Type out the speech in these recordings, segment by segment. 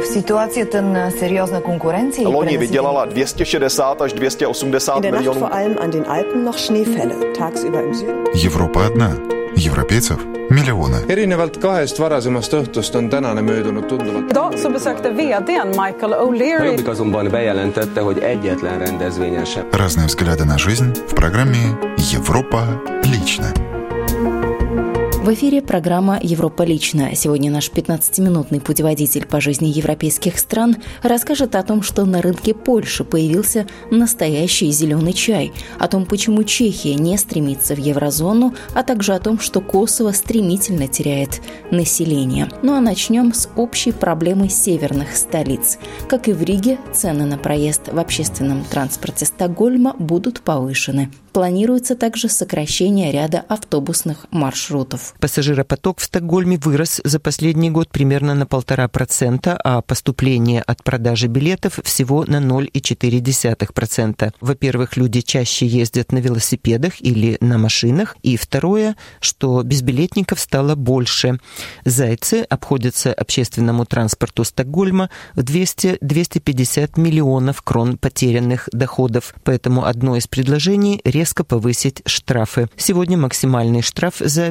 В ситуацията на сериозна конкуренция Loni vydělala 260 až 280 In der Nacht milionů. vor allem an den Alpen noch Schneefälle. Tagsüber im Süden. Европа одна. Европейцев миллионы. erinevalt kahest varasemast õhtust on tänane möödunud tunduvalt Idag så besökte vdn Michael O'Leary Jobbik azonban bejelentette, hogy egyetlen rendezvényen sem Разные взгляды на жизнь в программе «Европа лично». В эфире программа «Европа лично». Сегодня наш 15-минутный путеводитель по жизни европейских стран расскажет о том, что на рынке Польши появился настоящий зеленый чай, о том, почему Чехия не стремится в еврозону, а также о том, что Косово стремительно теряет население. Ну а начнем с общей проблемы северных столиц. Как и в Риге, цены на проезд в общественном транспорте Стокгольма будут повышены. Планируется также сокращение ряда автобусных маршрутов. Пассажиропоток в Стокгольме вырос за последний год примерно на полтора процента, а поступление от продажи билетов всего на 0,4%. Во-первых, люди чаще ездят на велосипедах или на машинах, и второе, что безбилетников стало больше. Зайцы обходятся общественному транспорту Стокгольма в 200-250 миллионов крон потерянных доходов, поэтому одно из предложений – резко повысить штрафы. Сегодня максимальный штраф за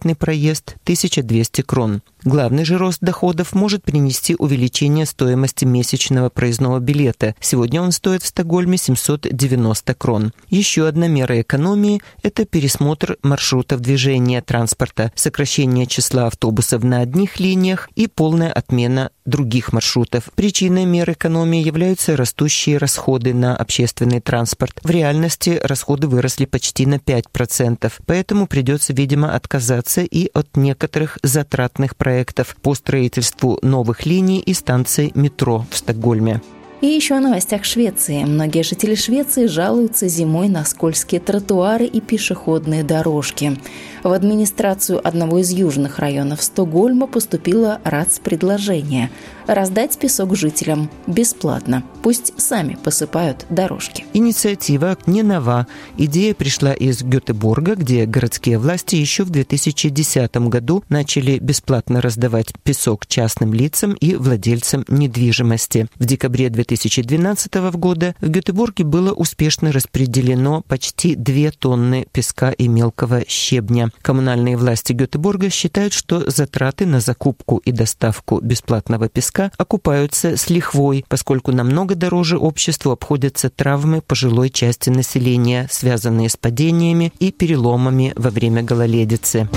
безбилетный проезд – 1200 крон. Главный же рост доходов может принести увеличение стоимости месячного проездного билета. Сегодня он стоит в Стокгольме 790 крон. Еще одна мера экономии – это пересмотр маршрутов движения транспорта, сокращение числа автобусов на одних линиях и полная отмена других маршрутов. Причиной мер экономии являются растущие расходы на общественный транспорт. В реальности расходы выросли почти на 5%, поэтому придется, видимо, отказаться и от некоторых затратных проектов по строительству новых линий и станций метро в Стокгольме. И еще о новостях Швеции. Многие жители Швеции жалуются зимой на скользкие тротуары и пешеходные дорожки. В администрацию одного из южных районов Стокгольма поступило РАЦ-предложение – раздать песок жителям бесплатно. Пусть сами посыпают дорожки. Инициатива не нова. Идея пришла из Гетеборга, где городские власти еще в 2010 году начали бесплатно раздавать песок частным лицам и владельцам недвижимости. В декабре 2012 года в Гетеборге было успешно распределено почти 2 тонны песка и мелкого щебня. Коммунальные власти Гетеборга считают, что затраты на закупку и доставку бесплатного песка окупаются с лихвой, поскольку намного дороже обществу обходятся травмы пожилой части населения, связанные с падениями и переломами во время гололедицы.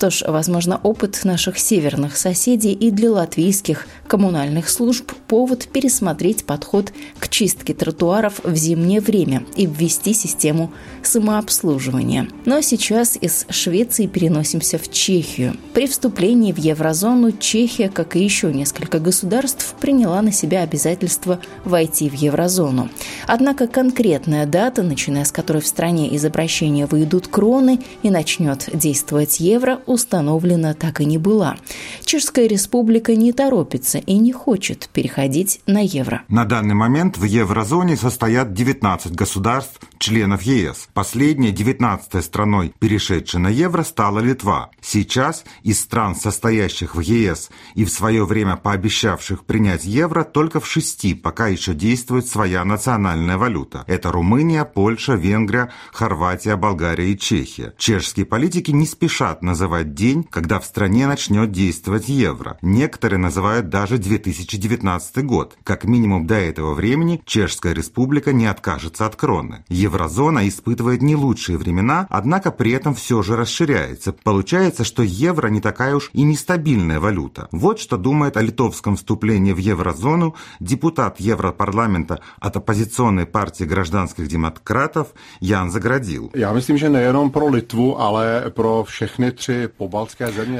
Что ж, возможно, опыт наших северных соседей и для латвийских коммунальных служб повод пересмотреть подход к чистке тротуаров в зимнее время и ввести систему самообслуживания. Но сейчас из Швеции переносимся в Чехию. При вступлении в еврозону Чехия, как и еще несколько государств, приняла на себя обязательство войти в еврозону. Однако конкретная дата, начиная с которой в стране из обращения выйдут кроны и начнет действовать евро, установлена так и не была. Чешская республика не торопится и не хочет переходить на евро. На данный момент в еврозоне состоят 19 государств, членов ЕС. Последней 19 страной, перешедшей на евро, стала Литва. Сейчас из стран, состоящих в ЕС и в свое время пообещавших принять евро, только в шести пока еще действует своя национальная валюта. Это Румыния, Польша, Венгрия, Хорватия, Болгария и Чехия. Чешские политики не спешат называть день, когда в стране начнет действовать евро. Некоторые называют даже 2019 год. Как минимум до этого времени Чешская республика не откажется от кроны. Еврозона испытывает не лучшие времена, однако при этом все же расширяется. Получается, что евро не такая уж и нестабильная валюта. Вот что думает о литовском вступлении в еврозону депутат Европарламента от оппозиционной партии гражданских демократов Ян Заградил. Я myslím, že nejenom pro Litvu, ale pro všechny země.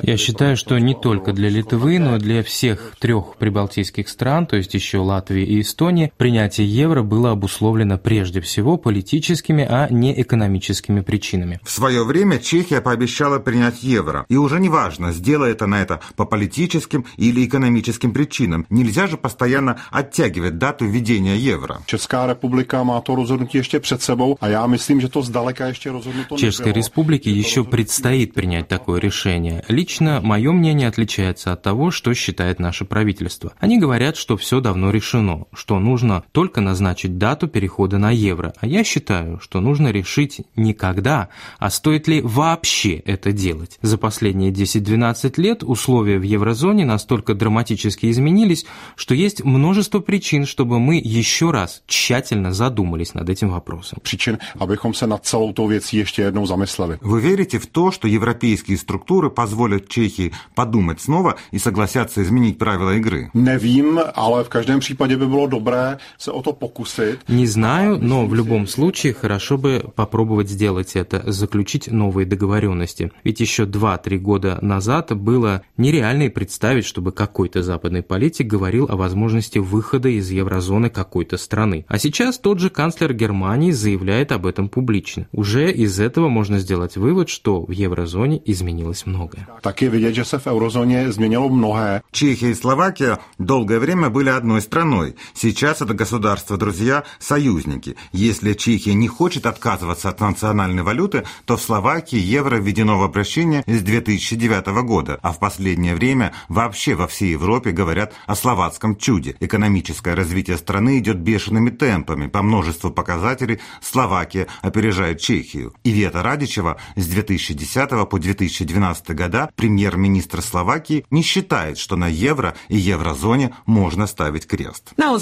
Я считаю, что не только для Литвы, но и для всех трех прибалтийских стран, то есть еще Латвии и Эстонии, принятие евро было обусловлено прежде всего политическими, а не экономическими причинами. В свое время Чехия пообещала принять евро. И уже не важно, сделает она это по политическим или экономическим причинам. Нельзя же постоянно оттягивать дату введения евро. Česká republika má to rozhodnutí ještě před sebou a já myslím, že to zdaleka ještě rozhodnuto Чешской республике еще предстоит принять такое решение. Лично мое мнение отличается от того, что считает наше правительство. Они говорят, что все давно решено, что нужно только назначить дату перехода на евро. А я считаю, что нужно решить не когда, а стоит ли вообще это делать. За последние 10-12 лет условия в еврозоне настолько драматически изменились, что есть множество причин, чтобы мы еще раз тщательно задумались над этим вопросом. Причин, abychom se nad celou tou věcí ještě jednou zamysleli. Вы верите в то, что европейские структуры позволят Чехии подумать снова и согласятся изменить правила игры? Не знаю, но в любом случае хорошо бы попробовать сделать это, заключить новые договоренности. Ведь еще 2-3 года назад было нереально и представить, чтобы какой-то западный политик говорил о возможности выхода из еврозоны какой-то страны. А сейчас тот же канцлер Германии заявляет об этом публично. Уже из этого можно сделать вывод, что в еврозоне изменилось многое. Tak je vidět, že se v eurozóně změnilo mnohé. Чехия и Словакия долгое время были одной страной. Сейчас это государства-друзья, союзники. Если Чехия не хочет отказываться от национальной валюты, то в Словакии евро введено в обращение с 2009 года, а в последнее время вообще во всей Европе говорят о словацком чуде. Экономическое развитие страны идет бешеными темпами. По множеству показателей Словакия опережает Чехию. И Вета Радичева с 2010 по 2012 года премьер-министр Словакии не считает, что на евро и еврозоне можно ставить крест. На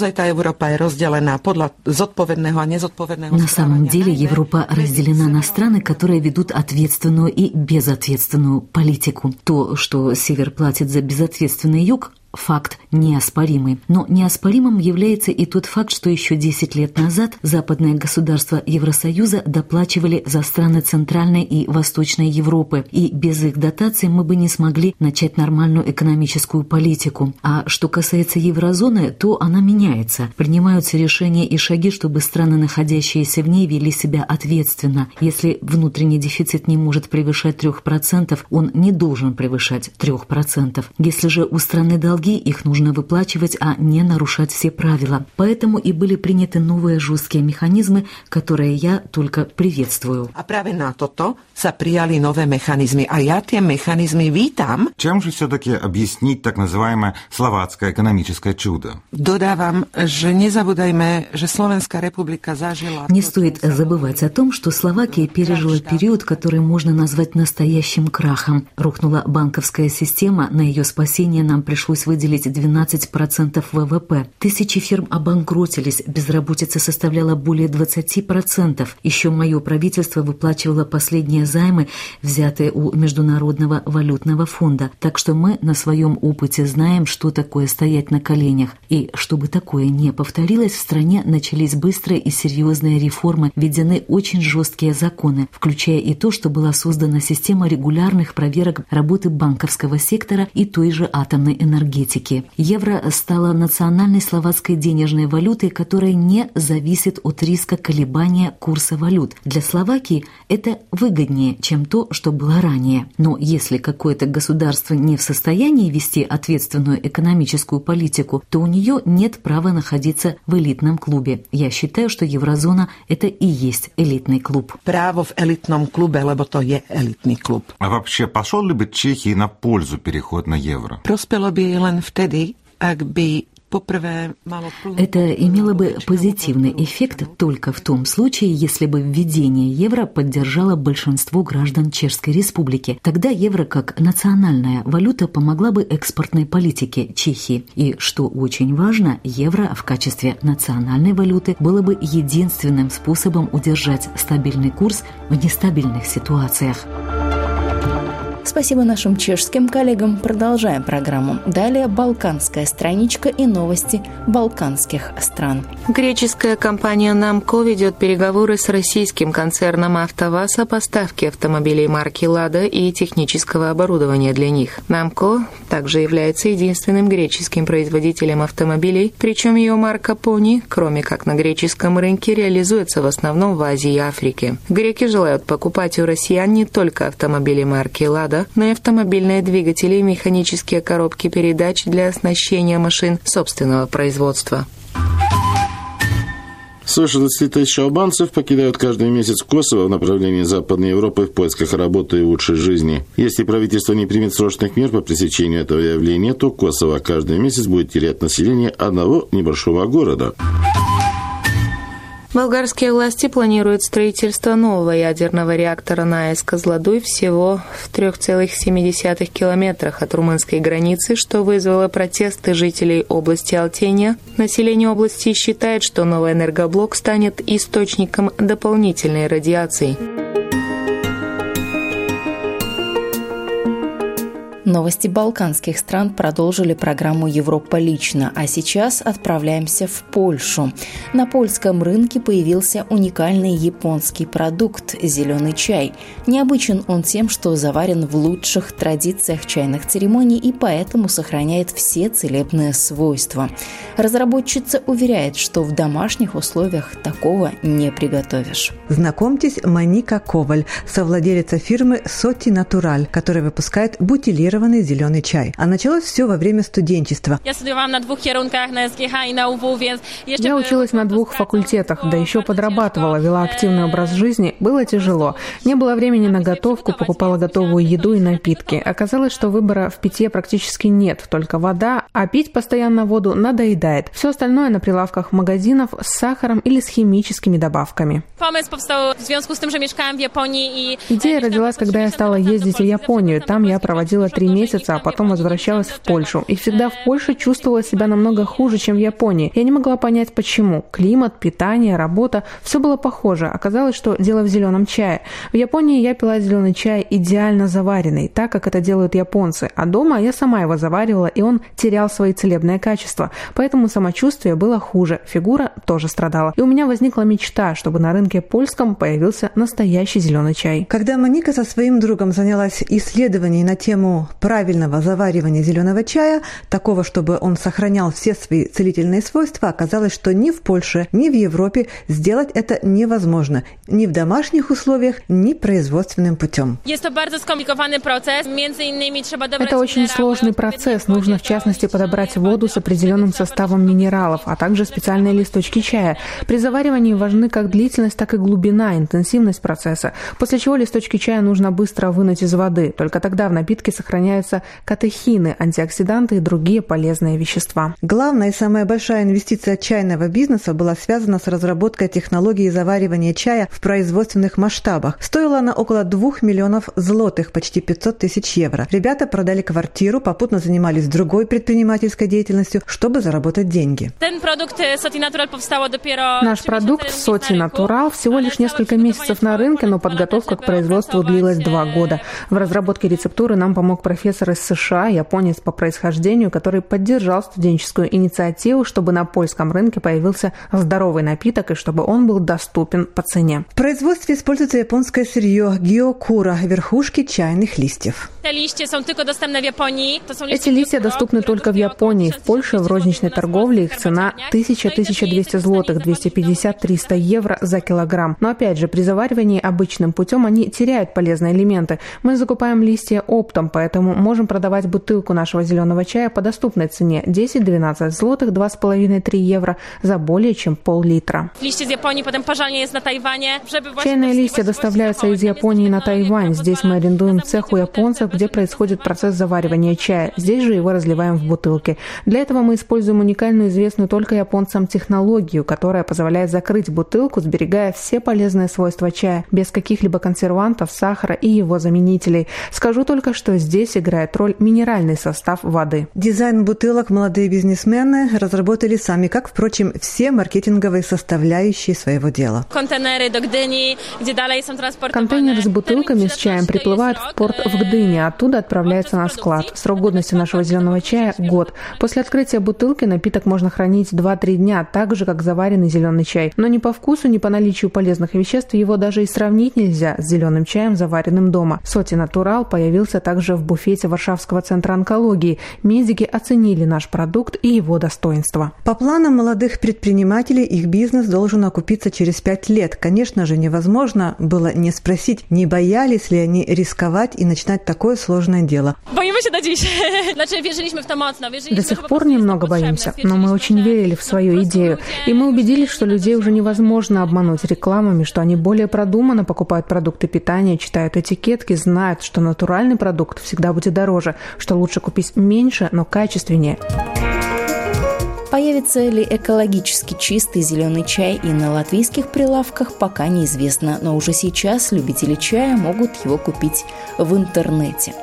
самом деле Европа разделена на страны, которые ведут ответственную и безответственную политику. То, что Север платит за безответственный юг, факт неоспоримый. Но неоспоримым является и тот факт, что еще 10 лет назад западные государства Евросоюза доплачивали за страны Центральной и Восточной Европы, и без их дотаций мы бы не смогли начать нормальную экономическую политику. А что касается еврозоны, то она меняется. Принимаются решения и шаги, чтобы страны, находящиеся в ней, вели себя ответственно. Если внутренний дефицит не может превышать 3%, он не должен превышать 3%. Если же у страны долги долги, их нужно выплачивать, а не нарушать все правила. Поэтому и были приняты новые жесткие механизмы, которые я только приветствую. Na toto sa prijali nové mechanizmy a ja tie mechanizmy vítam. Чем же все-таки объяснить так называемое словацкое экономическое чудо? Dodávam, že nezabúdajme, že Slovenská republika zažila... Не стоит забывать о том, что Словакия пережила период, который можно назвать настоящим крахом. Рухнула банковская система, на ее спасение нам пришлось выделить 12% ВВП. Тысячи фирм обанкротились, безработица составляла более 20%. Еще мое правительство выплачивало последние займы, взятые у Международного валютного фонда. Так что мы на своем опыте знаем, что такое стоять на коленях. И чтобы такое не повторилось, в стране начались быстрые и серьезные реформы, введены очень жесткие законы, включая и то, что была создана система регулярных проверок работы банковского сектора и той же атомной энергетики. Евро стало национальной словацкой денежной валютой, которая не зависит от риска колебания курса валют. Для Словакии это выгоднее, чем то, что было ранее. Но если какое-то государство не в состоянии вести ответственную экономическую политику, то у нее нет права находиться в элитном клубе. Я считаю, что еврозона – это и есть элитный клуб. Právo v elitnom klube, lebo to je elitný klub. А вообще, пошел ли бы Чехии на пользу переход на евро? By len vtedy, ak by. Это имело бы позитивный эффект только в том случае, если бы введение евро поддержало большинство граждан Чешской Республики. Тогда евро как национальная валюта помогла бы экспортной политике Чехии. И, что очень важно, евро в качестве национальной валюты было бы единственным способом удержать стабильный курс в нестабильных ситуациях. Спасибо нашим чешским коллегам. Продолжаем программу. Далее балканская страничка и новости балканских стран. Греческая компания «Намко» ведет переговоры с российским концерном «АвтоВАЗ» о поставке автомобилей марки «Лада» и технического оборудования для них. «Намко» также является единственным греческим производителем автомобилей, причем ее марка «Пони», кроме как на греческом рынке, реализуется в основном в Азии и Африке. Греки желают покупать у россиян не только автомобили марки «Лада», но и автомобильные двигатели и механические коробки передач для оснащения машин собственного производства. Свыше 20 тысяч албанцев покидают каждый месяц Косово в направлении Западной Европы в поисках работы и лучшей жизни. Если правительство не примет срочных мер по пресечению этого явления, то Косово каждый месяц будет терять население одного небольшого города. Болгарские власти планируют строительство нового ядерного реактора на АЭС Козлодуй всего в 3,7 километрах от румынской границы, что вызвало протесты жителей области Алтения. Население области считает, что новый энергоблок станет источником дополнительной радиации. Новости балканских стран продолжили программу «Европа лично», а сейчас отправляемся в Польшу. На польском рынке появился уникальный японский продукт – зеленый чай. Необычен он тем, что заварен в лучших традициях чайных церемоний и поэтому сохраняет все целебные свойства. Разработчица уверяет, что в домашних условиях такого не приготовишь. Знакомьтесь, Маника Коваль, совладелица фирмы «Соти Натураль», которая выпускает бутилированные газированный зеленый чай. А началось все во время студенчества. Я на двух на СГХ и на УВУ, Я училась на двух факультетах, да еще подрабатывала, вела активный образ жизни. Было тяжело. Не было времени на готовку, покупала готовую еду и напитки. Оказалось, что выбора в питье практически нет, только вода, а пить постоянно воду надоедает. Все остальное на прилавках магазинов с сахаром или с химическими добавками. Идея родилась, когда я стала ездить в Японию. Там я проводила три месяца, а потом возвращалась в Польшу. И всегда в Польше чувствовала себя намного хуже, чем в Японии. Я не могла понять, почему. Климат, питание, работа – все было похоже. Оказалось, что дело в зеленом чае. В Японии я пила зеленый чай идеально заваренный, так как это делают японцы. А дома я сама его заваривала, и он терял свои целебные качества. Поэтому самочувствие было хуже, фигура тоже страдала. И у меня возникла мечта, чтобы на рынке польском появился настоящий зеленый чай. Когда Моника со своим другом занялась исследованием на тему правильного заваривания зеленого чая, такого, чтобы он сохранял все свои целительные свойства, оказалось, что ни в Польше, ни в Европе сделать это невозможно. Ни в домашних условиях, ни производственным путем. Это очень сложный процесс. Нужно, в частности, подобрать воду с определенным составом минералов, а также специальные листочки чая. При заваривании важны как длительность, так и глубина, интенсивность процесса, после чего листочки чая нужно быстро вынуть из воды. Только тогда в напитке сохраняется сохраняются катехины, антиоксиданты и другие полезные вещества. Главная и самая большая инвестиция чайного бизнеса была связана с разработкой технологии заваривания чая в производственных масштабах. Стоила она около 2 миллионов злотых, почти 500 тысяч евро. Ребята продали квартиру, попутно занимались другой предпринимательской деятельностью, чтобы заработать деньги. Наш продукт Соти Натурал всего лишь несколько месяцев на рынке, но подготовка к производству длилась два года. В разработке рецептуры нам помог профессор из США, японец по происхождению, который поддержал студенческую инициативу, чтобы на польском рынке появился здоровый напиток и чтобы он был доступен по цене. В производстве используется японское сырье гиокура, верхушки чайных листьев. Эти листья доступны только в Японии. В Польше в розничной торговле их цена 1000-1200 злотых, 250-300 евро за килограмм. Но опять же, при заваривании обычным путем они теряют полезные элементы. Мы закупаем листья оптом, поэтому поэтому можем продавать бутылку нашего зеленого чая по доступной цене 10-12 злотых, 2,5-3 евро за более чем пол-литра. Чайные листья доставляются из Японии на Тайвань. Здесь мы арендуем цех у японцев, где происходит процесс заваривания чая. Здесь же его разливаем в бутылки. Для этого мы используем уникальную, известную только японцам технологию, которая позволяет закрыть бутылку, сберегая все полезные свойства чая, без каких-либо консервантов, сахара и его заменителей. Скажу только, что здесь здесь играет роль минеральный состав воды. Дизайн бутылок молодые бизнесмены разработали сами, как, впрочем, все маркетинговые составляющие своего дела. Контейнеры с бутылками с чаем приплывают в порт в Гдыне, оттуда отправляются на склад. Срок годности нашего зеленого чая – год. После открытия бутылки напиток можно хранить 2-3 дня, так же, как заваренный зеленый чай. Но ни по вкусу, ни по наличию полезных веществ его даже и сравнить нельзя с зеленым чаем, заваренным дома. Соти Натурал появился также в буфете буфете Варшавского центра онкологии. Медики оценили наш продукт и его достоинства. По планам молодых предпринимателей их бизнес должен окупиться через пять лет. Конечно же, невозможно было не спросить, не боялись ли они рисковать и начинать такое сложное дело. Боимся до dziś. До сих пор немного боимся, но мы очень верили в свою идею. И мы убедились, что людей уже невозможно обмануть рекламами, что они более продуманно покупают продукты питания, читают этикетки, знают, что натуральный продукт всегда будет дороже, что лучше купить меньше, но качественнее. Появится ли экологически чистый зеленый чай и на латвийских прилавках, пока неизвестно, но уже сейчас любители чая могут его купить в интернете.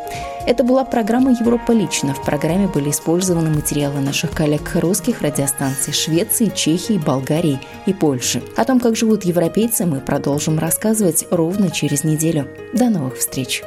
Это была программа «Европа лично». В программе были использованы материалы наших коллег русских радиостанций Швеции, Чехии, Болгарии и Польши. О том, как живут европейцы, мы продолжим рассказывать ровно через неделю. До новых встреч!